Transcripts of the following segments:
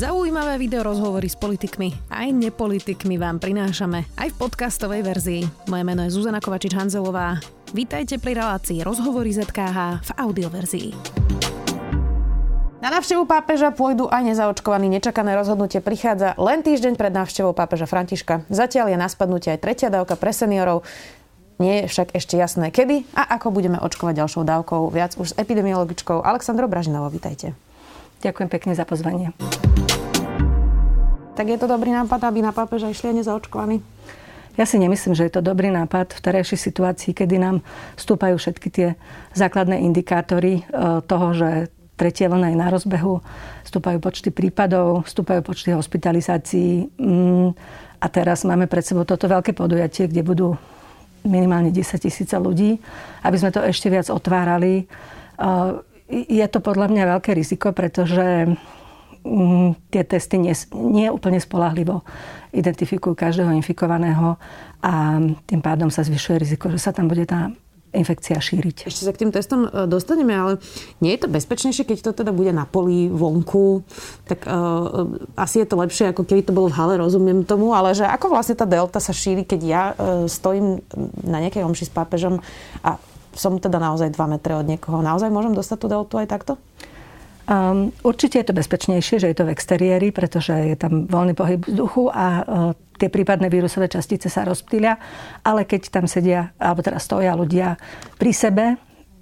Zaujímavé video rozhovory s politikmi aj nepolitikmi vám prinášame aj v podcastovej verzii. Moje meno je Zuzana Kovačič-Hanzelová. Vítajte pri relácii Rozhovory ZKH v audioverzii. Na návštevu pápeža pôjdu aj nezaočkovaní. Nečakané rozhodnutie prichádza len týždeň pred návštevou pápeža Františka. Zatiaľ je na spadnutie aj tretia dávka pre seniorov. Nie je však ešte jasné kedy a ako budeme očkovať ďalšou dávkou. Viac už s epidemiologičkou Aleksandrou Bražinovou. Vítajte. Ďakujem pekne za pozvanie. Tak je to dobrý nápad, aby na pápeža išli aj nezaočkovaní? Ja si nemyslím, že je to dobrý nápad v terajšej situácii, kedy nám stúpajú všetky tie základné indikátory e, toho, že tretia vlna je na rozbehu, stúpajú počty prípadov, stúpajú počty hospitalizácií mm, a teraz máme pred sebou toto veľké podujatie, kde budú minimálne 10 tisíce ľudí, aby sme to ešte viac otvárali. Je to podľa mňa veľké riziko, pretože mm, tie testy nie, nie úplne spolahlivo identifikujú každého infikovaného a tým pádom sa zvyšuje riziko, že sa tam bude tá infekcia šíriť. Ešte sa k tým testom e, dostaneme, ale nie je to bezpečnejšie, keď to teda bude na poli, vonku, tak uh, asi je to lepšie, ako keby to bolo v hale, rozumiem tomu, ale že ako vlastne tá delta sa šíri, keď ja uh, stojím na nejakej omši s pápežom a som teda naozaj 2 metre od niekoho. Naozaj môžem dostať tú deltu aj takto? Um, určite je to bezpečnejšie, že je to v exteriéri, pretože je tam voľný pohyb vzduchu a uh, tie prípadné vírusové častice sa rozptýlia. Ale keď tam sedia, alebo teda stoja ľudia pri sebe,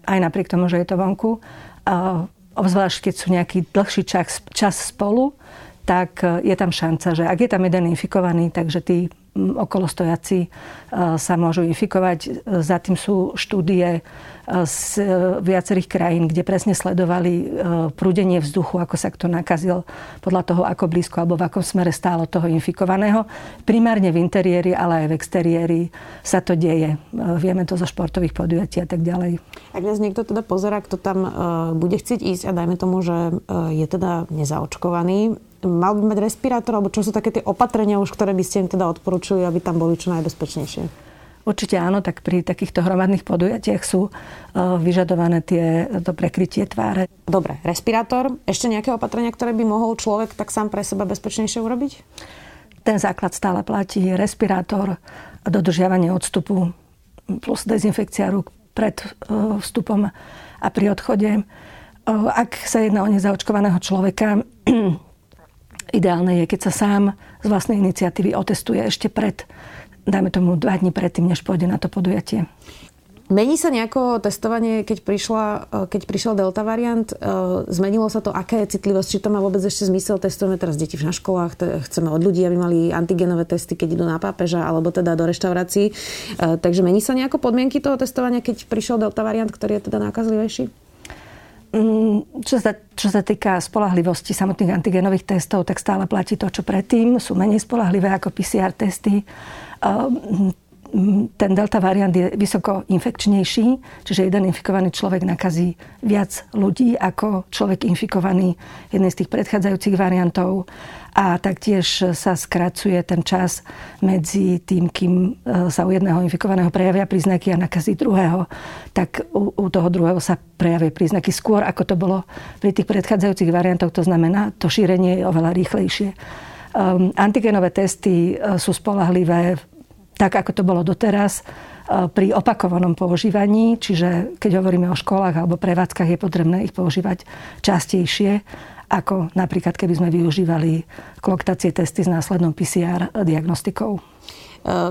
aj napriek tomu, že je to vonku, uh, obzvlášť keď sú nejaký dlhší čas, čas spolu, tak uh, je tam šanca, že ak je tam jeden infikovaný, takže tí okolostojaci e, sa môžu infikovať. Za tým sú štúdie e, z viacerých krajín, kde presne sledovali e, prúdenie vzduchu, ako sa kto nakazil podľa toho, ako blízko alebo v akom smere stálo toho infikovaného. Primárne v interiéri, ale aj v exteriéri sa to deje. Vieme to zo športových podujatí a tak ďalej. Ak nás niekto teda pozera, kto tam bude chcieť ísť a dajme tomu, že je teda nezaočkovaný, mal by mať respirátor, alebo čo sú také tie opatrenia už, ktoré by ste im teda odporúčili, aby tam boli čo najbezpečnejšie? Určite áno, tak pri takýchto hromadných podujatiach sú uh, vyžadované tie, to prekrytie tváre. Dobre, respirátor. Ešte nejaké opatrenia, ktoré by mohol človek tak sám pre seba bezpečnejšie urobiť? Ten základ stále platí. Respirátor, dodržiavanie odstupu plus dezinfekcia rúk pred uh, vstupom a pri odchode. Uh, ak sa jedná o nezaočkovaného človeka, Ideálne je, keď sa sám z vlastnej iniciatívy otestuje ešte pred, dajme tomu dva dní predtým, než pôjde na to podujatie. Mení sa nejako testovanie, keď, prišla, keď prišiel delta variant? E, zmenilo sa to, aká je citlivosť? Či to má vôbec ešte zmysel? Testujeme teraz deti na školách, chceme od ľudí, aby mali antigenové testy, keď idú na pápeža alebo teda do reštaurácií. E, takže mení sa nejako podmienky toho testovania, keď prišiel delta variant, ktorý je teda nákazlivejší? Mm, čo sa, čo sa týka spolahlivosti samotných antigenových testov, tak stále platí to, čo predtým. Sú menej spolahlivé ako PCR testy. Ehm, ten delta variant je vysoko infekčnejší, čiže jeden infikovaný človek nakazí viac ľudí ako človek infikovaný jednej z tých predchádzajúcich variantov a taktiež sa skracuje ten čas medzi tým, kým e, sa u jedného infikovaného prejavia príznaky a nakazí druhého, tak u, u toho druhého sa prejavia príznaky skôr, ako to bolo pri tých predchádzajúcich variantoch. To znamená, to šírenie je oveľa rýchlejšie. Um, antigenové testy e, sú spolahlivé tak, ako to bolo doteraz e, pri opakovanom používaní, čiže keď hovoríme o školách alebo prevádzkach, je potrebné ich používať častejšie ako napríklad keby sme využívali kloktacie testy s následnou PCR diagnostikou. E,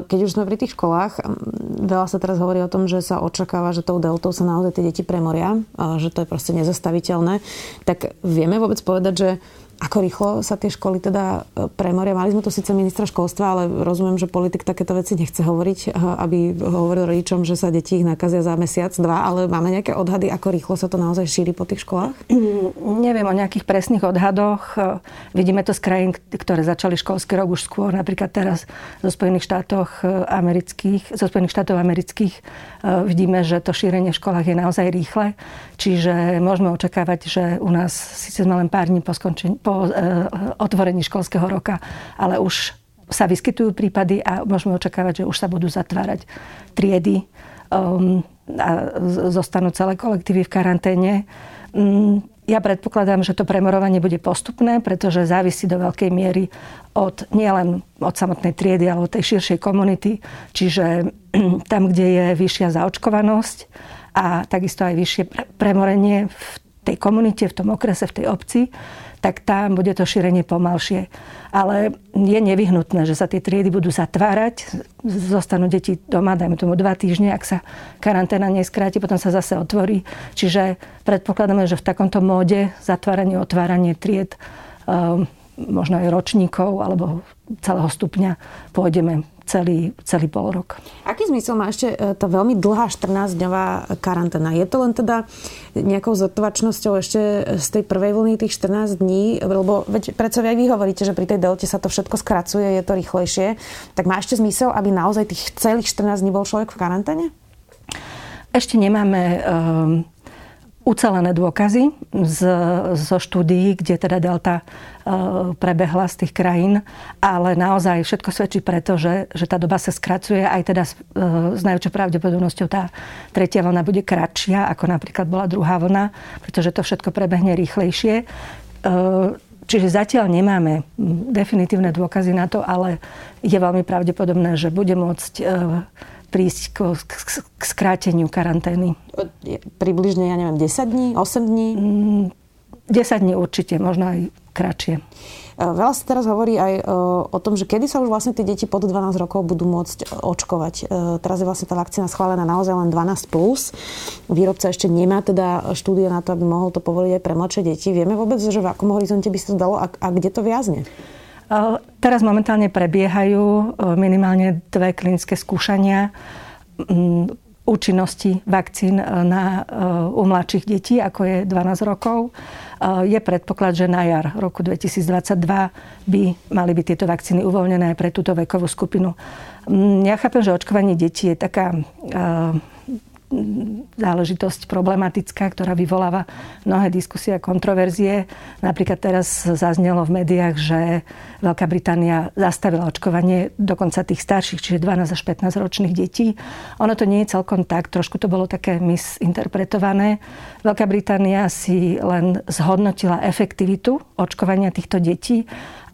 keď už sme pri tých školách, veľa sa teraz hovorí o tom, že sa očakáva, že tou deltou sa naozaj tie deti premoria, že to je proste nezastaviteľné. Tak vieme vôbec povedať, že ako rýchlo sa tie školy teda e, premoria? Mali sme tu síce ministra školstva, ale rozumiem, že politik takéto veci nechce hovoriť, e, aby hovoril rodičom, že sa deti ich nakazia za mesiac, dva, ale máme nejaké odhady, ako rýchlo sa to naozaj šíri po tých školách? Neviem o nejakých presných odhadoch. E, vidíme to z krajín, ktoré začali školský rok už skôr, napríklad teraz zo Spojených štátoch amerických, zo Spojených štátov amerických vidíme, že to šírenie v školách je naozaj rýchle. Čiže môžeme očakávať, že u nás síce sme len pár dní po skončení, po e, otvorení školského roka, ale už sa vyskytujú prípady a môžeme očakávať, že už sa budú zatvárať triedy um, a zostanú celé kolektívy v karanténe. Um, ja predpokladám, že to premorovanie bude postupné, pretože závisí do veľkej miery od, nielen od samotnej triedy, ale od tej širšej komunity. Čiže tam, kde je vyššia zaočkovanosť a takisto aj vyššie premorenie v tej komunite, v tom okrese, v tej obci, tak tam bude to šírenie pomalšie. Ale je nevyhnutné, že sa tie triedy budú zatvárať, zostanú deti doma, dajme tomu dva týždne, ak sa karanténa neskráti, potom sa zase otvorí. Čiže predpokladáme, že v takomto móde zatváranie, otváranie tried, ehm, možno aj ročníkov alebo celého stupňa pôjdeme celý, celý pol rok. Aký zmysel má ešte e, tá veľmi dlhá 14-dňová karanténa? Je to len teda nejakou zotrvačnosťou ešte z tej prvej vlny tých 14 dní? Lebo veď predsa aj vy hovoríte, že pri tej delte sa to všetko skracuje, je to rýchlejšie. Tak má ešte zmysel, aby naozaj tých celých 14 dní bol človek v karanténe? Ešte nemáme um ucelené dôkazy z, zo štúdií, kde teda delta e, prebehla z tých krajín, ale naozaj všetko svedčí preto, že, že tá doba sa skracuje, aj teda e, s najväčšou pravdepodobnosťou tá tretia vlna bude kratšia, ako napríklad bola druhá vlna, pretože to všetko prebehne rýchlejšie. E, čiže zatiaľ nemáme definitívne dôkazy na to, ale je veľmi pravdepodobné, že bude môcť prísť k, k, k skráteniu karantény. Približne, ja neviem, 10 dní, 8 dní? 10 mm, dní určite, možno aj kratšie. E, veľa sa teraz hovorí aj e, o tom, že kedy sa už vlastne tie deti pod 12 rokov budú môcť očkovať. E, teraz je vlastne tá vakcína schválená naozaj len 12+. Plus. Výrobca ešte nemá teda štúdie na to, aby mohol to povoliť aj pre mladšie deti. Vieme vôbec, že v akom horizonte by sa to dalo a, a kde to viazne? Teraz momentálne prebiehajú e, minimálne dve klinické skúšania účinnosti vakcín e, na, u mladších detí, ako je 12 rokov. Je predpoklad, že na jar roku 2022 by mali byť tieto vakcíny uvoľnené aj pre túto vekovú skupinu. Ja chápem, že očkovanie detí je taká záležitosť problematická, ktorá vyvoláva mnohé diskusie a kontroverzie. Napríklad teraz zaznelo v médiách, že Veľká Británia zastavila očkovanie dokonca tých starších, čiže 12 až 15 ročných detí. Ono to nie je celkom tak, trošku to bolo také misinterpretované. Veľká Británia si len zhodnotila efektivitu očkovania týchto detí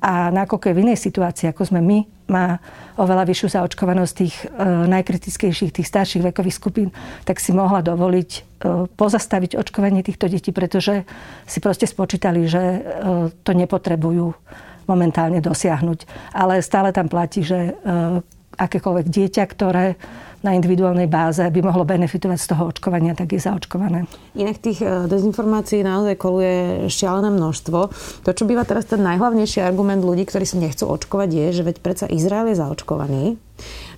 a nakoľko je v inej situácii, ako sme my, má oveľa vyššiu zaočkovanosť tých e, najkritickejších, tých starších vekových skupín, tak si mohla dovoliť e, pozastaviť očkovanie týchto detí, pretože si proste spočítali, že e, to nepotrebujú momentálne dosiahnuť. Ale stále tam platí, že e, akékoľvek dieťa, ktoré na individuálnej báze by mohlo benefitovať z toho očkovania, tak je zaočkované. Inak tých e, dezinformácií naozaj koluje šialené množstvo. To, čo býva teraz ten najhlavnejší argument ľudí, ktorí sa nechcú očkovať, je, že veď predsa Izrael je zaočkovaný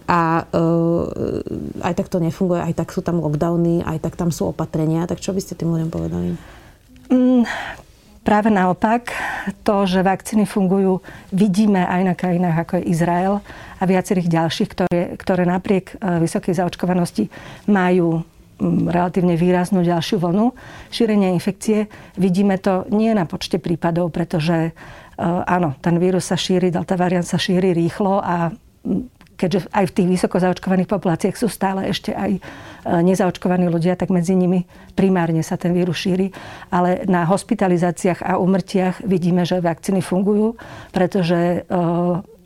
a uh, aj tak to nefunguje, aj tak sú tam lockdowny, aj tak tam sú opatrenia. Tak čo by ste tým ľuďom povedali? Mm, práve naopak, to, že vakcíny fungujú, vidíme aj na krajinách ako je Izrael a viacerých ďalších, ktoré, ktoré napriek e, vysokej zaočkovanosti majú relatívne výraznú ďalšiu vlnu šírenia infekcie. Vidíme to nie na počte prípadov, pretože e, áno, ten vírus sa šíri, delta variant sa šíri rýchlo a keďže aj v tých vysoko zaočkovaných populáciách sú stále ešte aj e, nezaočkovaní ľudia, tak medzi nimi primárne sa ten vírus šíri. Ale na hospitalizáciách a umrtiach vidíme, že vakcíny fungujú, pretože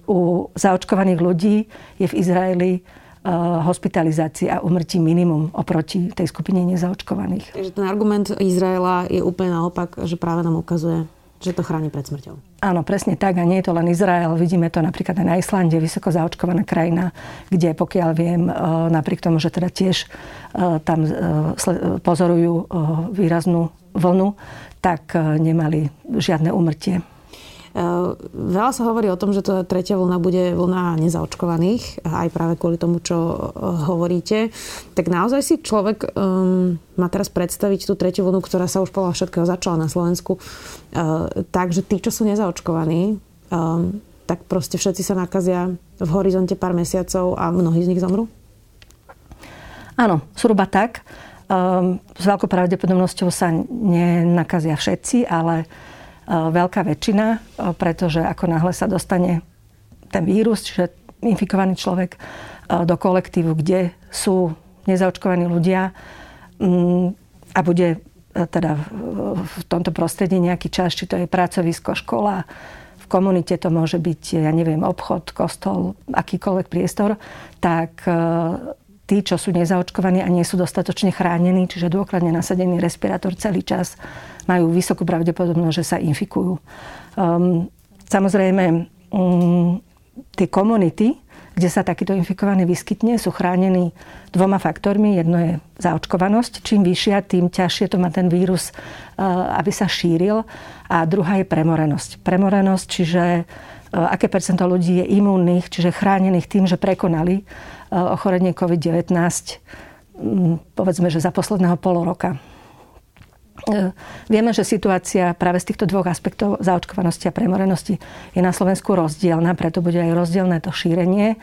u zaočkovaných ľudí je v Izraeli e, hospitalizácia a umrtí minimum oproti tej skupine nezaočkovaných. Takže ten argument Izraela je úplne naopak, že práve nám ukazuje, že to chráni pred smrťou. Áno, presne tak. A nie je to len Izrael. Vidíme to napríklad aj na Islande, vysoko zaočkovaná krajina, kde pokiaľ viem, e, napriek tomu, že teda tiež e, tam pozorujú výraznú vlnu, tak nemali žiadne umrtie. Eh, veľa sa hovorí o tom, že to tretia vlna bude vlna nezaočkovaných, aj práve kvôli tomu, čo eh, hovoríte. Tak naozaj si človek um, má teraz predstaviť tú tretiu vlnu, ktorá sa už podľa všetkého začala na Slovensku, uh, tak, že tí, čo sú nezaočkovaní, um, tak proste všetci sa nakazia v horizonte pár mesiacov a mnohí z nich zomrú? Áno, zhruba tak. Um, s veľkou pravdepodobnosťou sa nenakazia všetci, ale E, veľká väčšina, e, pretože ako náhle sa dostane ten vírus, čiže infikovaný človek e, do kolektívu, kde sú nezaočkovaní ľudia mm, a bude teda v tomto prostredí nejaký čas, či to je pracovisko, škola, v komunite to môže byť, ja neviem, obchod, kostol, akýkoľvek priestor, tak tí, čo sú nezaočkovaní a nie sú dostatočne chránení, čiže dôkladne nasadený respirátor celý čas, majú vysokú pravdepodobnosť, že sa infikujú. Um, samozrejme, um, tie komunity, kde sa takýto infikovaný vyskytne, sú chránení dvoma faktormi. Jedno je zaočkovanosť. Čím vyššia, tým ťažšie to má ten vírus, uh, aby sa šíril. A druhá je premorenosť. Premorenosť, čiže aké percento ľudí je imúnnych, čiže chránených tým, že prekonali Eh, ochorenie COVID-19, mm, povedzme, že za posledného pol roka. Eh, vieme, že situácia práve z týchto dvoch aspektov zaočkovanosti a premorenosti je na Slovensku rozdielna, preto bude aj rozdielne to šírenie.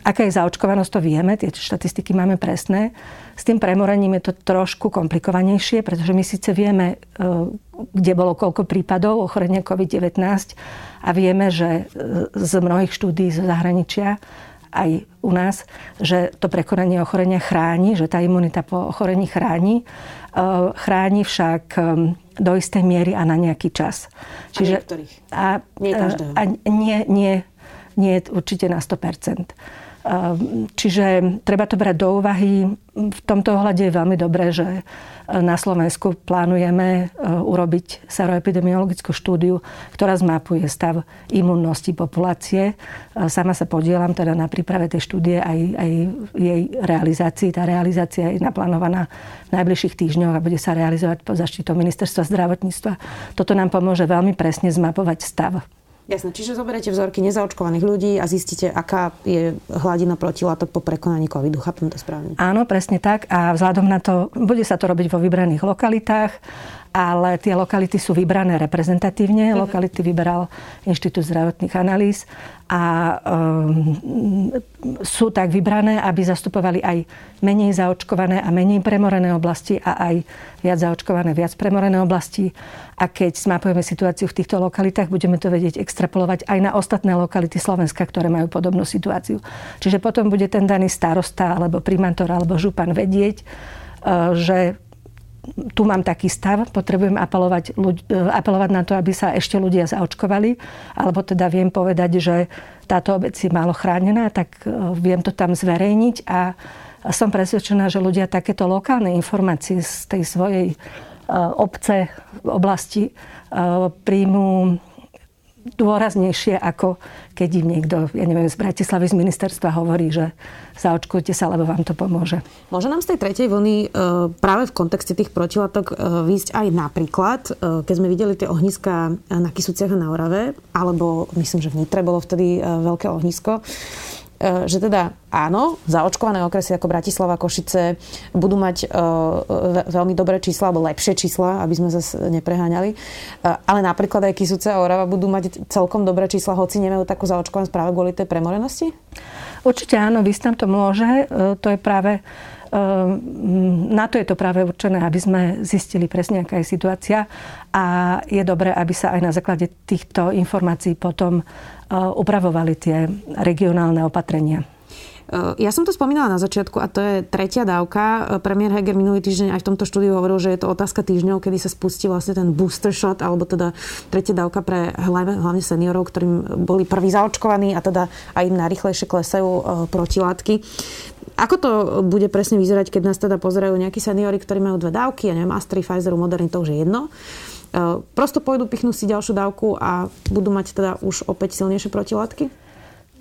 Aká je zaočkovanosť, to vieme, tie štatistiky máme presné. S tým premorením je to trošku komplikovanejšie, pretože my síce vieme, eh, kde bolo koľko prípadov ochorenia COVID-19 a vieme, že z mnohých štúdí z zahraničia aj u nás, že to prekonanie ochorenia chráni, že tá imunita po ochorení chráni. E, chráni však e, do istej miery a na nejaký čas. Čiže, a niektorých? A, nie každého? A nie, nie, nie určite na 100%. Ehm, čiže treba to brať do úvahy. V tomto ohľade je veľmi dobré, že e, na Slovensku plánujeme e, urobiť seroepidemiologickú štúdiu, ktorá zmapuje stav imunnosti populácie. E, sama sa podielam teda na príprave tej štúdie aj, aj jej realizácii. Tá realizácia je naplánovaná v najbližších týždňoch a bude sa realizovať pod zaštitou ministerstva zdravotníctva. Toto nám pomôže veľmi presne zmapovať stav Jasné, čiže zoberiete vzorky nezaočkovaných ľudí a zistíte, aká je hladina protilátok po prekonaní covidu. Chápem to správne? Áno, presne tak. A vzhľadom na to, bude sa to robiť vo vybraných lokalitách ale tie lokality sú vybrané reprezentatívne. Uh-huh. Lokality vyberal Inštitút zdravotných analýz a um, sú tak vybrané, aby zastupovali aj menej zaočkované a menej premorené oblasti a aj viac zaočkované, viac premorené oblasti. A keď zmapujeme situáciu v týchto lokalitách, budeme to vedieť extrapolovať aj na ostatné lokality Slovenska, ktoré majú podobnú situáciu. Čiže potom bude ten daný starosta alebo primátor alebo župan vedieť, uh, že tu mám taký stav, potrebujem apelovať, ľudí, e, apelovať na to, aby sa ešte ľudia zaočkovali, alebo teda viem povedať, že táto obec je málo chránená, tak e, viem to tam zverejniť a som presvedčená, že ľudia takéto lokálne informácie z tej svojej e, obce, oblasti príjmu dôraznejšie, ako keď im niekto, ja neviem, z Bratislavy z ministerstva hovorí, že zaočkujte sa, lebo vám to pomôže. Môže nám z tej tretej vlny e, práve v kontexte tých protilátok e, výjsť aj napríklad, e, keď sme videli tie ohniska na Kisúciach a na Orave, alebo myslím, že v Nitre bolo vtedy veľké ohnisko, že teda áno, zaočkované okresy ako Bratislava, Košice budú mať e, veľmi dobré čísla, alebo lepšie čísla, aby sme zase nepreháňali. E, ale napríklad aj Kisuce a Orava budú mať celkom dobré čísla, hoci nemajú takú zaočkovanú práve kvôli tej premorenosti? Určite áno, výstam to môže. To je práve na to je to práve určené, aby sme zistili presne, aká je situácia a je dobré, aby sa aj na základe týchto informácií potom upravovali tie regionálne opatrenia. Ja som to spomínala na začiatku a to je tretia dávka. Premiér Heger minulý týždeň aj v tomto štúdiu hovoril, že je to otázka týždňov, kedy sa spustí vlastne ten booster shot, alebo teda tretia dávka pre hlavne seniorov, ktorým boli prví zaočkovaní a teda aj im najrychlejšie klesajú e, protilátky. Ako to bude presne vyzerať, keď nás teda pozerajú nejakí seniory, ktorí majú dve dávky, ja neviem, Astri, Pfizeru, Moderny, to už je jedno. E, prosto pôjdu, pichnú si ďalšiu dávku a budú mať teda už opäť silnejšie protilátky?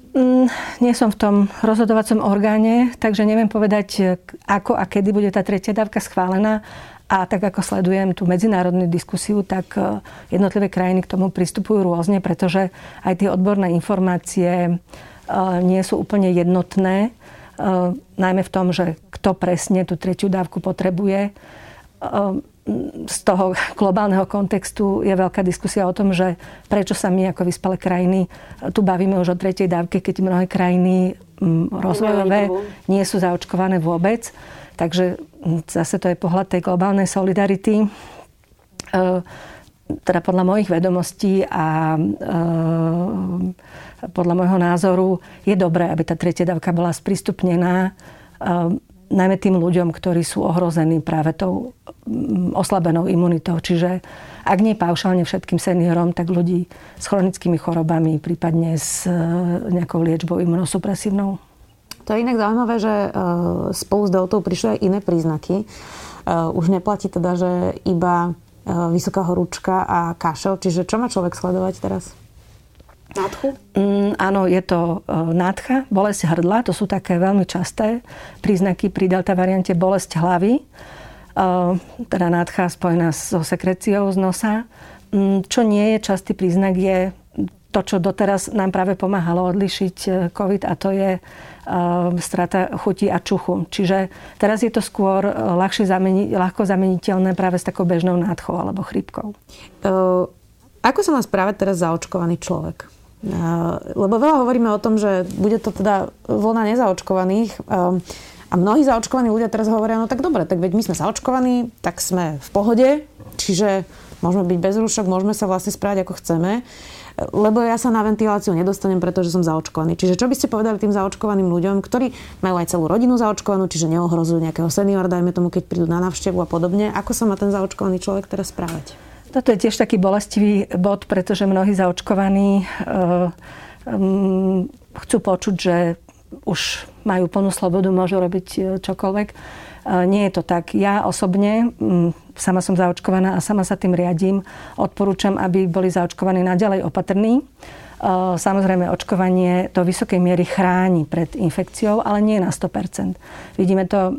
Mm, nie som v tom rozhodovacom orgáne, takže neviem povedať, ako a kedy bude tá tretia dávka schválená. A tak ako sledujem tú medzinárodnú diskusiu, tak e, jednotlivé krajiny k tomu pristupujú rôzne, pretože aj tie odborné informácie e, nie sú úplne jednotné. Najmä v tom, že kto presne tú tretiu dávku potrebuje z toho globálneho kontextu je veľká diskusia o tom, že prečo sa my ako vyspelé krajiny tu bavíme už o tretej dávke, keď mnohé krajiny mm, rozvojové nie sú zaočkované vôbec. Takže mm, zase to je pohľad tej globálnej solidarity. E, teda podľa mojich vedomostí a e, podľa môjho názoru je dobré, aby tá tretia dávka bola sprístupnená e, najmä tým ľuďom, ktorí sú ohrození práve tou mm, oslabenou imunitou. Čiže ak nie paušálne všetkým seniorom, tak ľudí s chronickými chorobami, prípadne s e, nejakou liečbou imunosupresívnou. To je inak zaujímavé, že e, spolu s deltou prišli aj iné príznaky. E, už neplatí teda, že iba vysoká horúčka a kašel. Čiže čo má človek sledovať teraz? Nádchu? Mm, áno, je to e, nádcha, bolesť hrdla, to sú také veľmi časté príznaky pri delta variante bolesť hlavy, e, teda nádcha spojená so sekreciou z nosa. Mm, čo nie je častý príznak je to, čo doteraz nám práve pomáhalo odlišiť e, COVID a to je strata chuti a čuchu. Čiže teraz je to skôr ľahšie zameni- ľahko zameniteľné práve s takou bežnou nádchou alebo chrípkou. Ako sa má správať teraz zaočkovaný človek? Lebo veľa hovoríme o tom, že bude to teda vlna nezaočkovaných um, a mnohí zaočkovaní ľudia teraz hovoria, no tak dobre, tak veď my sme zaočkovaní, tak sme v pohode, čiže môžeme byť bez rúšok, môžeme sa vlastne správať ako chceme, lebo ja sa na ventiláciu nedostanem, pretože som zaočkovaný. Čiže čo by ste povedali tým zaočkovaným ľuďom, ktorí majú aj celú rodinu zaočkovanú, čiže neohrozujú nejakého seniora, dajme tomu, keď prídu na návštevu a podobne. Ako sa má ten zaočkovaný človek teraz správať? Toto je tiež taký bolestivý bod, pretože mnohí zaočkovaní um, chcú počuť, že už majú plnú slobodu, môžu robiť e, čokoľvek. Nie je to tak. Ja osobne, sama som zaočkovaná a sama sa tým riadím, odporúčam, aby boli zaočkovaní naďalej opatrní. Samozrejme, očkovanie do vysokej miery chráni pred infekciou, ale nie na 100%. Vidíme to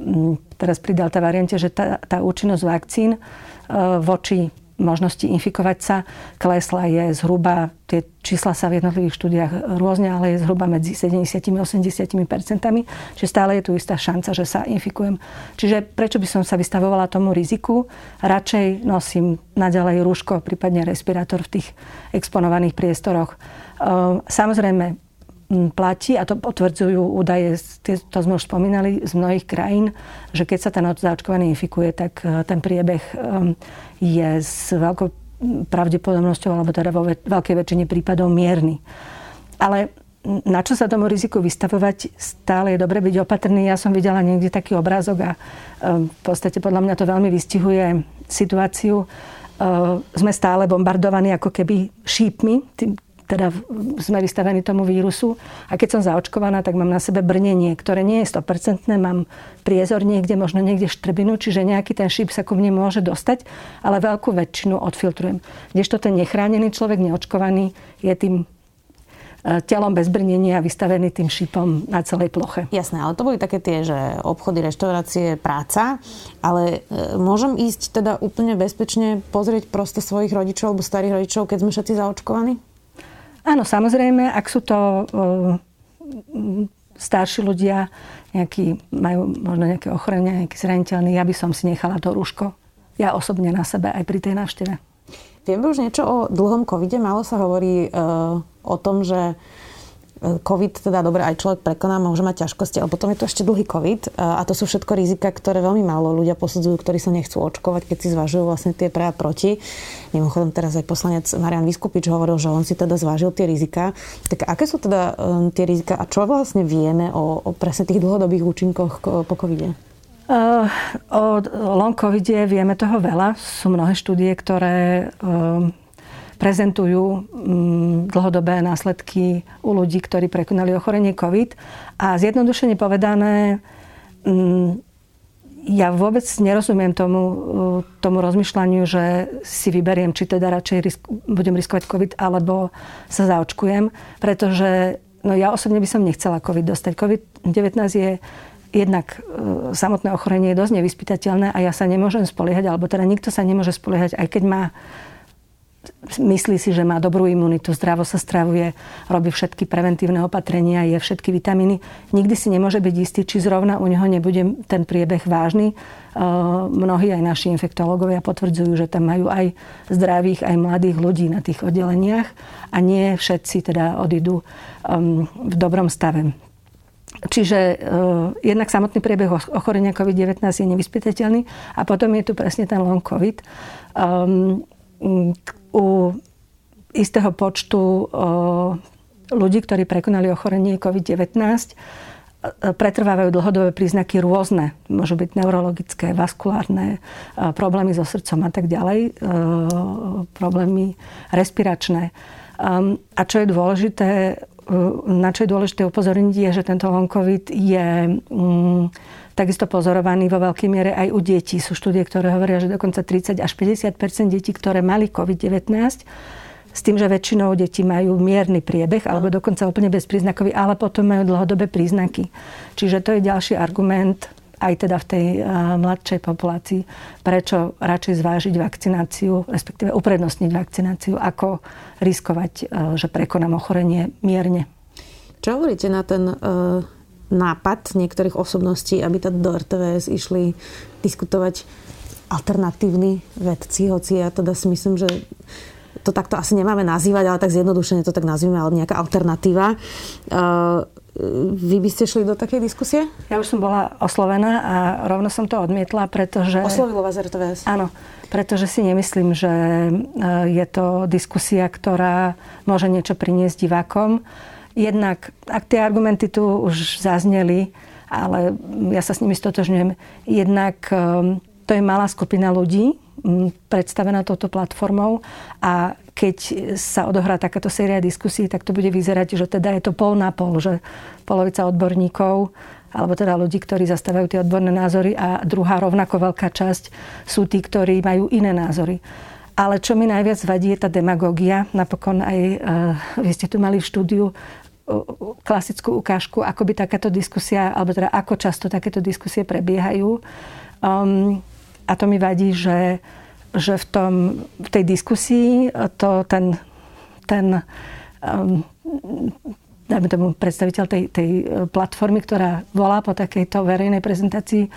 teraz pri delta variante, že tá, tá účinnosť vakcín voči možnosti infikovať sa klesla je zhruba, tie čísla sa v jednotlivých štúdiách rôzne, ale je zhruba medzi 70 a 80 percentami, čiže stále je tu istá šanca, že sa infikujem. Čiže prečo by som sa vystavovala tomu riziku? Radšej nosím naďalej rúško, prípadne respirátor v tých exponovaných priestoroch. Ehm, samozrejme, platí, a to potvrdzujú údaje, to sme už spomínali, z mnohých krajín, že keď sa ten zaočkovaný infikuje, tak e, ten priebeh e, je s veľkou pravdepodobnosťou, alebo teda vo veľkej väčšine prípadov mierny. Ale na čo sa tomu riziku vystavovať, stále je dobre byť opatrný. Ja som videla niekde taký obrázok a e, v podstate podľa mňa to veľmi vystihuje situáciu. Sme stále bombardovaní ako keby šípmi, teda sme vystavení tomu vírusu. A keď som zaočkovaná, tak mám na sebe brnenie, ktoré nie je 100%, mám priezor niekde, možno niekde štrbinu, čiže nejaký ten šíp sa ku mne môže dostať, ale veľkú väčšinu odfiltrujem. Kdežto ten nechránený človek, neočkovaný, je tým e, telom bez brnenia vystavený tým šípom na celej ploche. Jasné, ale to boli také tie, že obchody, reštaurácie, práca, ale e, môžem ísť teda úplne bezpečne pozrieť proste svojich rodičov alebo starých rodičov, keď sme všetci zaočkovaní? Áno, samozrejme, ak sú to uh, starší ľudia, nejakí, majú možno nejaké ochorenia, nejaký zraniteľný, ja by som si nechala to rúško. Ja osobne na sebe aj pri tej návšteve. Vieme už niečo o dlhom covide? Málo sa hovorí uh, o tom, že COVID teda dobre aj človek prekoná, môže mať ťažkosti, ale potom je to ešte dlhý COVID a to sú všetko rizika, ktoré veľmi málo ľudia posudzujú, ktorí sa nechcú očkovať, keď si zvažujú vlastne tie pre a proti. Mimochodom teraz aj poslanec Marian Vyskupič hovoril, že on si teda zvážil tie rizika. Tak aké sú teda um, tie rizika a čo vlastne vieme o, o presne tých dlhodobých účinkoch po covide? Uh, o long covide vieme toho veľa. Sú mnohé štúdie, ktoré uh, prezentujú mm, dlhodobé následky u ľudí, ktorí prekonali ochorenie COVID. A zjednodušene povedané, mm, ja vôbec nerozumiem tomu, tomu rozmýšľaniu, že si vyberiem, či teda radšej risk, budem riskovať COVID, alebo sa zaočkujem, pretože no ja osobne by som nechcela COVID dostať. COVID-19 je jednak e, samotné ochorenie je dosť nevyspytateľné a ja sa nemôžem spoliehať, alebo teda nikto sa nemôže spoliehať, aj keď má myslí si, že má dobrú imunitu, zdravo sa stravuje, robí všetky preventívne opatrenia, je všetky vitamíny. Nikdy si nemôže byť istý, či zrovna u neho nebude ten priebeh vážny. Mnohí aj naši infektológovia potvrdzujú, že tam majú aj zdravých, aj mladých ľudí na tých oddeleniach a nie všetci teda odídu um, v dobrom stave. Čiže uh, jednak samotný priebeh ochorenia COVID-19 je nevyspytateľný a potom je tu presne ten long COVID, um, u istého počtu ľudí, ktorí prekonali ochorenie COVID-19, pretrvávajú dlhodobé príznaky rôzne. Môžu byť neurologické, vaskulárne, problémy so srdcom a tak ďalej, problémy respiračné. A čo je dôležité, na čo je dôležité upozorniť, je, že tento long COVID je mm, takisto pozorovaný vo veľkej miere aj u detí. Sú štúdie, ktoré hovoria, že dokonca 30 až 50% detí, ktoré mali COVID-19, s tým, že väčšinou deti majú mierny priebeh, alebo dokonca úplne bezpríznakový, ale potom majú dlhodobé príznaky. Čiže to je ďalší argument aj teda v tej mladšej populácii, prečo radšej zvážiť vakcináciu, respektíve uprednostniť vakcináciu, ako riskovať, že prekonám ochorenie mierne. Čo hovoríte na ten uh, nápad niektorých osobností, aby teda do RTVS išli diskutovať alternatívni vedci, hoci ja teda si myslím, že to takto asi nemáme nazývať, ale tak zjednodušene to tak nazvime, ale nejaká alternatíva. Uh, vy by ste šli do takej diskusie? Ja už som bola oslovená a rovno som to odmietla, pretože... Oslovilo vás RTVS? Áno, pretože si nemyslím, že uh, je to diskusia, ktorá môže niečo priniesť divákom. Jednak, ak tie argumenty tu už zazneli, ale ja sa s nimi stotožňujem, jednak um, to je malá skupina ľudí, predstavená touto platformou a keď sa odohrá takáto séria diskusí, tak to bude vyzerať, že teda je to pol na pol, že polovica odborníkov alebo teda ľudí, ktorí zastávajú tie odborné názory a druhá rovnako veľká časť sú tí, ktorí majú iné názory. Ale čo mi najviac vadí, je tá demagógia. Napokon aj uh, vy ste tu mali v štúdiu klasickú ukážku, ako by takáto diskusia, alebo teda ako často takéto diskusie prebiehajú. Um, a to mi vadí, že, že v, tom, v tej diskusii to ten, ten um, dajme tomu predstaviteľ tej, tej platformy, ktorá volá po takejto verejnej prezentácii,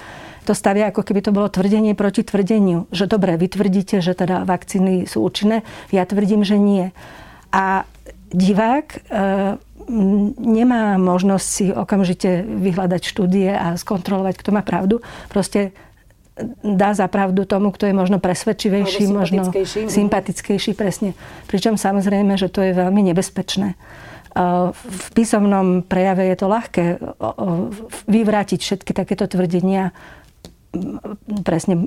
to stavia ako keby to bolo tvrdenie proti tvrdeniu. Že dobre, vy tvrdíte, že teda vakcíny sú účinné, ja tvrdím, že nie. A divák e, nemá možnosť si okamžite vyhľadať štúdie a skontrolovať, kto má pravdu. Proste dá za pravdu tomu, kto je možno presvedčivejší, možno mhm. sympatickejší, presne. Pričom samozrejme, že to je veľmi nebezpečné. V písomnom prejave je to ľahké vyvrátiť všetky takéto tvrdenia presne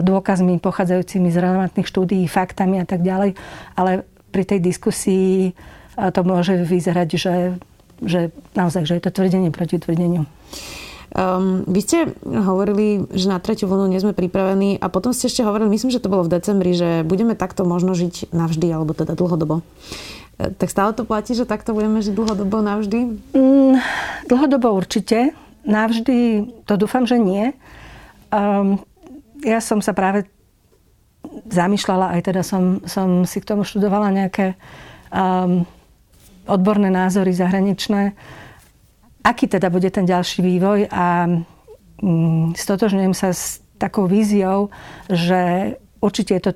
dôkazmi pochádzajúcimi z relevantných štúdií, faktami a tak ďalej. Ale pri tej diskusii to môže vyzerať, že, že naozaj, že je to tvrdenie proti tvrdeniu. Um, vy ste hovorili, že na tretiu vlnu nie sme pripravení a potom ste ešte hovorili, myslím, že to bolo v decembri, že budeme takto možno žiť navždy, alebo teda dlhodobo. E, tak stále to platí, že takto budeme žiť dlhodobo navždy? Mm, dlhodobo určite. Navždy to dúfam, že nie. Um, ja som sa práve zamýšľala, aj teda som, som si k tomu študovala nejaké um, odborné názory zahraničné aký teda bude ten ďalší vývoj a mm, stotožňujem sa s takou víziou, že určite je to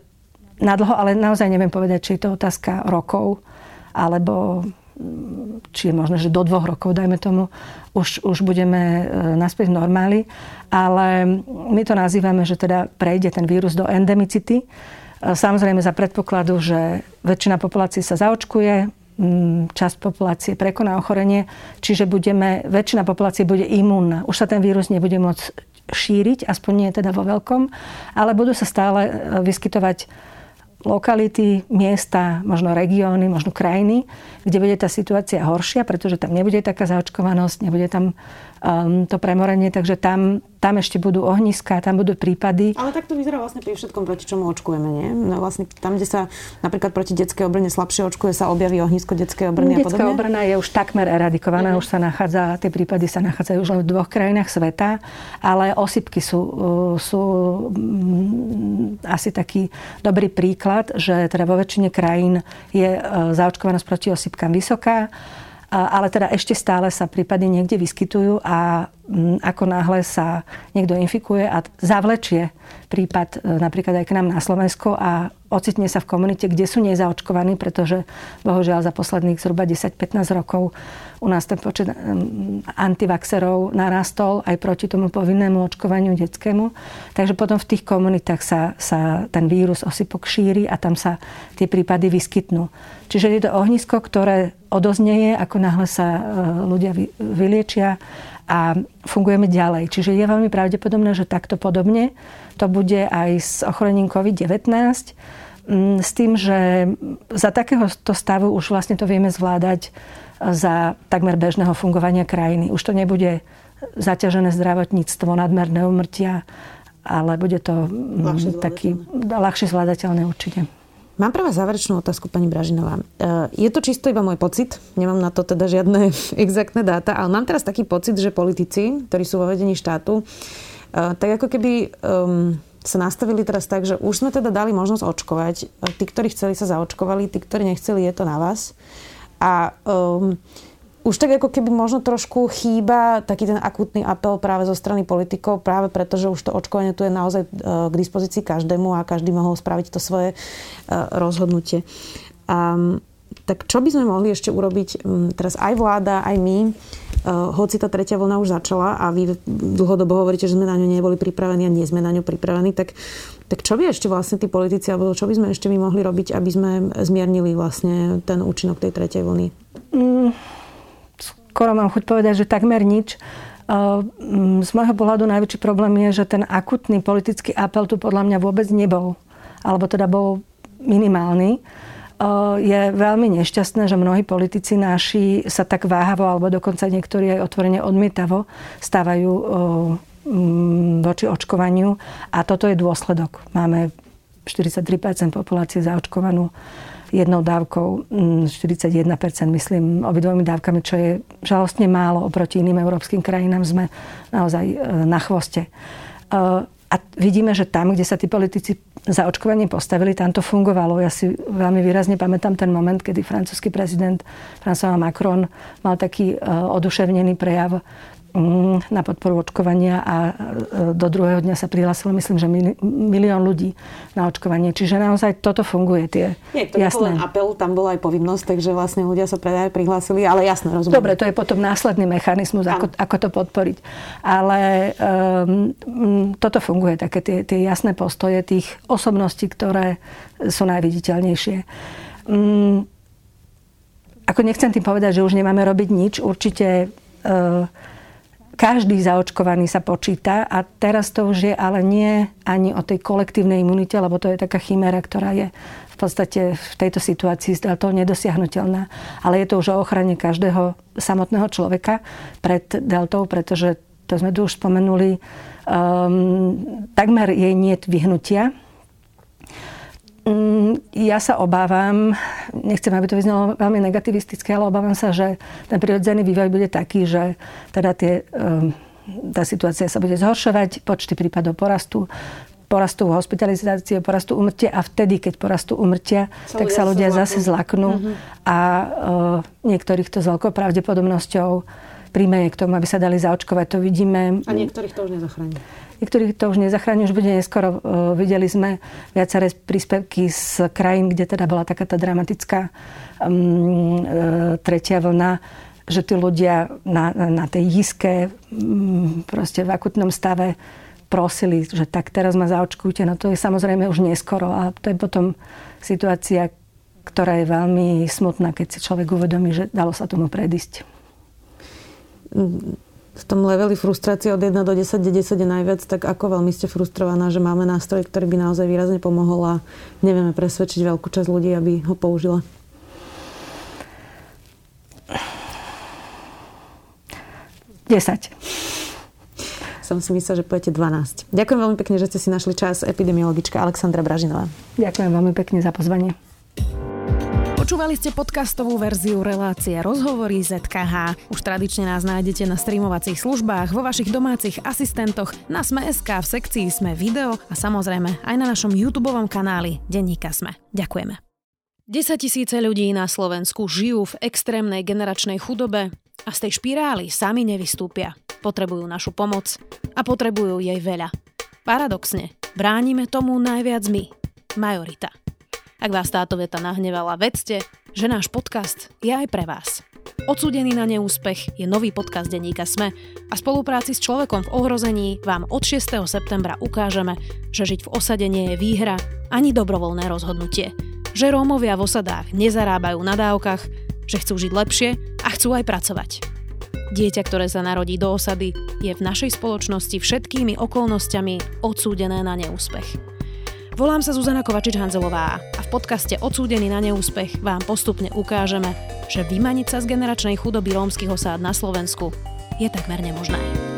nadlho, ale naozaj neviem povedať, či je to otázka rokov, alebo mm, či je možné, že do dvoch rokov, dajme tomu, už, už budeme e, naspäť v normáli. Ale my to nazývame, že teda prejde ten vírus do endemicity. E, samozrejme za predpokladu, že väčšina populácie sa zaočkuje, časť populácie prekoná ochorenie, čiže budeme, väčšina populácie bude imúnna. Už sa ten vírus nebude môcť šíriť, aspoň nie teda vo veľkom, ale budú sa stále e, vyskytovať lokality, miesta, možno regióny, možno krajiny, kde bude tá situácia horšia, pretože tam nebude taká zaočkovanosť, nebude tam um, to premorenie, takže tam, tam ešte budú ohniska, tam budú prípady. Ale tak to vyzerá vlastne pri všetkom, proti čomu očkujeme, nie? No vlastne tam, kde sa napríklad proti detskej obrne slabšie očkuje, sa objaví ohnisko detskej obrny Detská a podobne? obrna je už takmer eradikovaná, uh-huh. už sa nachádza, tie prípady sa nachádzajú už len v dvoch krajinách sveta, ale osypky sú, uh, sú um, asi taký dobrý príklad, že teda vo väčšine krajín je uh, zaočkovanosť proti osypkám vysoká ale teda ešte stále sa prípady niekde vyskytujú a mm, ako náhle sa niekto infikuje a zavlečie prípad e, napríklad aj k nám na Slovensko a ocitne sa v komunite, kde sú nezaočkovaní, pretože bohužiaľ za posledných zhruba 10-15 rokov u nás ten počet antivaxerov narastol aj proti tomu povinnému očkovaniu detskému. Takže potom v tých komunitách sa, sa ten vírus osypok šíri a tam sa tie prípady vyskytnú. Čiže je to ohnisko, ktoré odoznieje, ako náhle sa e, ľudia vyliečia a fungujeme ďalej. Čiže je veľmi pravdepodobné, že takto podobne to bude aj s ochorením COVID-19 mm, s tým, že za takéhoto stavu už vlastne to vieme zvládať za takmer bežného fungovania krajiny. Už to nebude zaťažené zdravotníctvo, nadmerné umrtia, ale bude to mm, ľahšie taký ľahšie zvládateľné určite. Mám pre vás záverečnú otázku, pani Bražinová. E, je to čisto iba môj pocit, nemám na to teda žiadne exaktné dáta, ale mám teraz taký pocit, že politici, ktorí sú vo vedení štátu, e, tak ako keby um, sa nastavili teraz tak, že už sme teda dali možnosť očkovať. E, tí, ktorí chceli, sa zaočkovali, tí, ktorí nechceli, je to na vás. A um, už tak ako keby možno trošku chýba taký ten akutný apel práve zo strany politikov, práve preto, že už to očkovanie tu je naozaj e, k dispozícii každému a každý mohol spraviť to svoje e, rozhodnutie. A, tak čo by sme mohli ešte urobiť teraz aj vláda, aj my, e, hoci tá tretia vlna už začala a vy dlhodobo hovoríte, že sme na ňu neboli pripravení a nie sme na ňu pripravení, tak, tak čo by ešte vlastne tí politici, alebo čo by sme ešte my mohli robiť, aby sme zmiernili vlastne ten účinok tej tretej vlny? Mm skoro mám chuť povedať, že takmer nič. Z môjho pohľadu najväčší problém je, že ten akutný politický apel tu podľa mňa vôbec nebol. Alebo teda bol minimálny. Je veľmi nešťastné, že mnohí politici naši sa tak váhavo, alebo dokonca niektorí aj otvorene odmietavo stávajú voči očkovaniu. A toto je dôsledok. Máme 43% populácie zaočkovanú jednou dávkou 41%, mm, myslím, obidvomi dávkami, čo je žalostne málo oproti iným európskym krajinám. Sme naozaj e, na chvoste. E, a vidíme, že tam, kde sa tí politici za očkovanie postavili, tam to fungovalo. Ja si veľmi výrazne pamätám ten moment, kedy francúzsky prezident François Macron mal taký e, oduševnený prejav na podporu očkovania a e, do druhého dňa sa prihlásilo, myslím, že milión ľudí na očkovanie. Čiže naozaj toto funguje. Tie, Nie, to jasné. len apel, tam bola aj povinnosť, takže vlastne ľudia sa predaj prihlásili, ale jasné, rozumiem. Dobre, to je potom následný mechanizmus, ako, ako to podporiť. Ale um, toto funguje, také tie, tie jasné postoje tých osobností, ktoré sú najviditeľnejšie. Um, ako nechcem tým povedať, že už nemáme robiť nič. Určite uh, každý zaočkovaný sa počíta a teraz to už je ale nie ani o tej kolektívnej imunite, lebo to je taká chimera, ktorá je v podstate v tejto situácii to nedosiahnutelná. Ale je to už o ochrane každého samotného človeka pred deltou, pretože to sme tu už spomenuli, um, takmer jej nie vyhnutia Mm, ja sa obávam, nechcem, aby to vyznalo veľmi negativistické, ale obávam sa, že ten prirodzený vývoj bude taký, že teda tie, ehm, tá situácia sa bude zhoršovať, počty prípadov porastú, porastú hospitalizácie, porastú umrtia a vtedy, keď porastú umrtia, sa tak sa ľudia zase zlaknú uh-huh. a uh, niektorých to s veľkou pravdepodobnosťou príjme k tomu, aby sa dali zaočkovať. To vidíme. A niektorých to už nezachráni. Niektorých to už nezachráni, už bude neskoro. E, videli sme viaceré príspevky z krajín, kde teda bola taká tá dramatická um, tretia vlna, že tí ľudia na, na tej jiske um, proste v akutnom stave prosili, že tak teraz ma zaočkujte. No to je samozrejme už neskoro a to je potom situácia, ktorá je veľmi smutná, keď si človek uvedomí, že dalo sa tomu predísť v tom leveli frustrácie od 1 do 10, kde 10 je najviac, tak ako veľmi ste frustrovaná, že máme nástroj, ktorý by naozaj výrazne pomohol a nevieme presvedčiť veľkú časť ľudí, aby ho použila? Desať. Som si myslela, že pojete 12. Ďakujem veľmi pekne, že ste si našli čas. Epidemiologička Alexandra Bražinová. Ďakujem veľmi pekne za pozvanie. Počúvali ste podcastovú verziu relácie Rozhovory ZKH. Už tradične nás nájdete na streamovacích službách, vo vašich domácich asistentoch, na Sme.sk, v sekcii Sme video a samozrejme aj na našom YouTube kanáli Denníka Sme. Ďakujeme. 10 tisíce ľudí na Slovensku žijú v extrémnej generačnej chudobe a z tej špirály sami nevystúpia. Potrebujú našu pomoc a potrebujú jej veľa. Paradoxne, bránime tomu najviac my, majorita. Ak vás táto veta nahnevala, vedzte, že náš podcast je aj pre vás. Odsudený na neúspech je nový podcast denníka Sme a spolupráci s človekom v ohrození vám od 6. septembra ukážeme, že žiť v osade nie je výhra ani dobrovoľné rozhodnutie. Že Rómovia v osadách nezarábajú na dávkach že chcú žiť lepšie a chcú aj pracovať. Dieťa, ktoré sa narodí do osady, je v našej spoločnosti všetkými okolnostiami odsúdené na neúspech. Volám sa Zuzana Kovačič-Hanzelová a v podcaste Odsúdený na neúspech vám postupne ukážeme, že vymaniť sa z generačnej chudoby rómskych osád na Slovensku je takmer nemožné.